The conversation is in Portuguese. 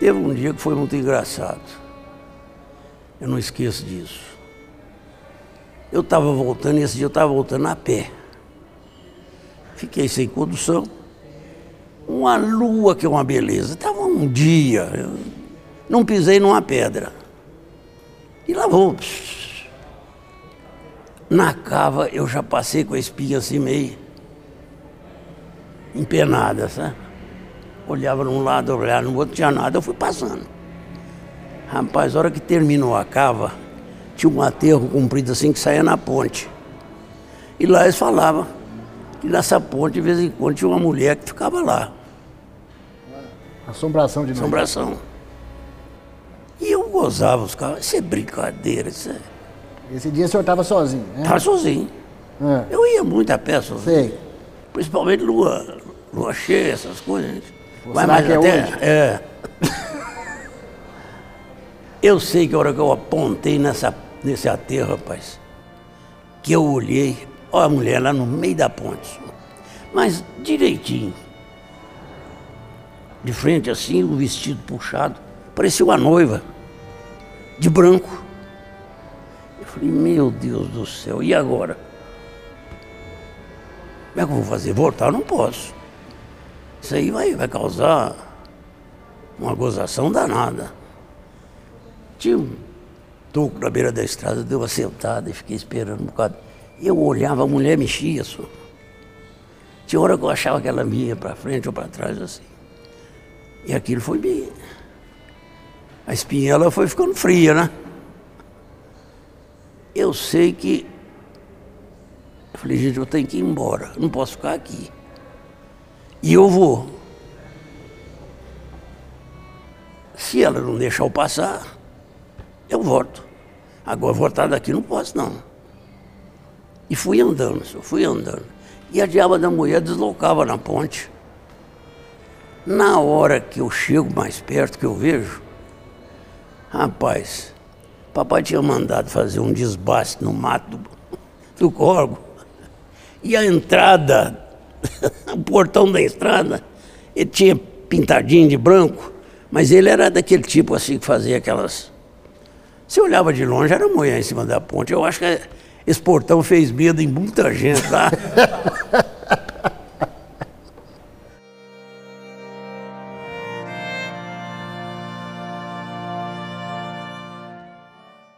Teve um dia que foi muito engraçado. Eu não esqueço disso. Eu estava voltando, e esse dia eu estava voltando a pé. Fiquei sem condução. Uma lua que é uma beleza. Estava um dia. Não pisei numa pedra. E lá vou. Na cava eu já passei com a espinha assim meio empenada, sabe? Olhava num lado, olhava no outro, tinha nada, eu fui passando. Rapaz, a hora que terminou a cava, tinha um aterro comprido assim que saía na ponte. E lá eles falavam que nessa ponte, de vez em quando, tinha uma mulher que ficava lá. Assombração de. Assombração. E eu gozava os caras, isso é brincadeira, isso é. Esse dia o senhor estava sozinho, né? Tava sozinho. É. Eu ia muito a pé sozinho. Sei. Principalmente lua, lua cheia, essas coisas. Vai mais que é até. hoje? É. Eu sei que a hora que eu apontei nessa, nesse aterro, rapaz, que eu olhei, ó a mulher lá no meio da ponte. Mas direitinho. De frente assim, o vestido puxado. Parecia uma noiva. De branco. Eu falei, meu Deus do céu, e agora? Como é que eu vou fazer? Voltar? Eu não posso. Isso aí vai, vai causar uma gozação danada. Tinha um toco na beira da estrada, deu uma sentada e fiquei esperando um bocado. Eu olhava, a mulher mexia só. Tinha hora que eu achava que ela ia para frente ou para trás assim. E aquilo foi bem. A espinhela foi ficando fria, né? Eu sei que. Eu falei, gente, eu tenho que ir embora, não posso ficar aqui. E eu vou. Se ela não deixar eu passar, eu volto. Agora voltar daqui não posso, não. E fui andando, senhor, fui andando. E a diaba da mulher deslocava na ponte. Na hora que eu chego mais perto, que eu vejo, rapaz, papai tinha mandado fazer um desbaste no mato do, do corgo. E a entrada, o portão da estrada, ele tinha pintadinho de branco, mas ele era daquele tipo assim que fazia aquelas. Você olhava de longe, era mulher em cima da ponte. Eu acho que esse portão fez medo em muita gente lá.